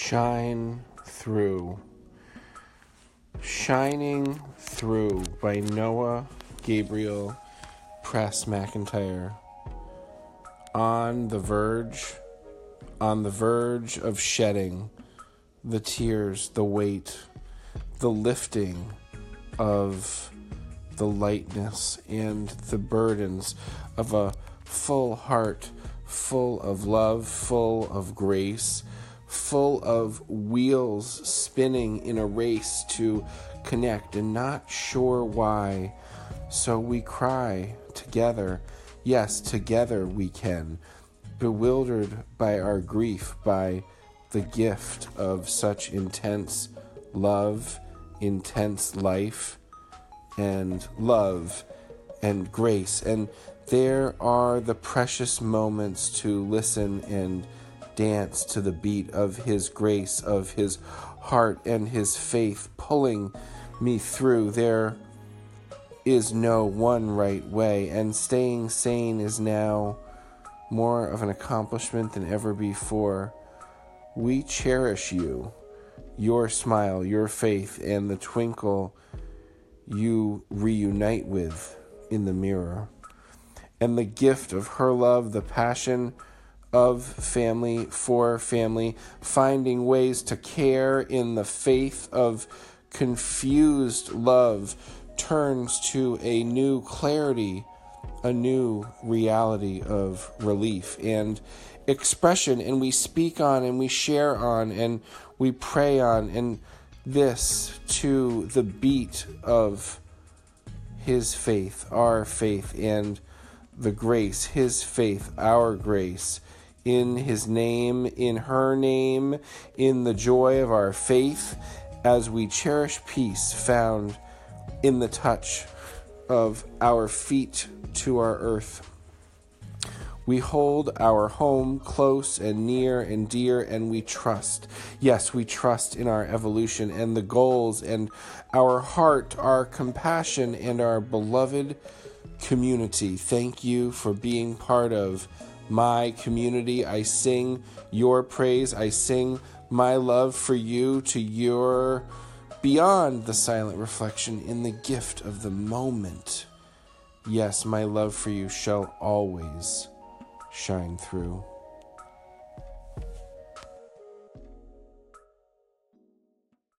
Shine Through. Shining Through by Noah Gabriel Press McIntyre. On the verge, on the verge of shedding the tears, the weight, the lifting of the lightness and the burdens of a full heart, full of love, full of grace full of wheels spinning in a race to connect and not sure why. So we cry together. Yes, together we can. Bewildered by our grief, by the gift of such intense love, intense life, and love and grace. And there are the precious moments to listen and dance to the beat of His grace, of His heart and His faith pulling me through. There is no one right way, and staying sane is now more of an accomplishment than ever before. We cherish you, your smile, your faith, and the twinkle you reunite with in the mirror. And the gift of her love, the passion of family for family, finding ways to care in the faith of confused love turns to a new clarity, a new reality of relief and expression. And we speak on and we share on and we pray on, and this to the beat of his faith, our faith, and the grace, his faith, our grace in his name, in her name, in the joy of our faith, as we cherish peace found in the touch of our feet to our earth. We hold our home close and near and dear, and we trust. Yes, we trust in our evolution and the goals and our heart, our compassion, and our beloved community. Thank you for being part of my community. I sing your praise. I sing my love for you to your beyond the silent reflection in the gift of the moment. Yes, my love for you shall always shine through.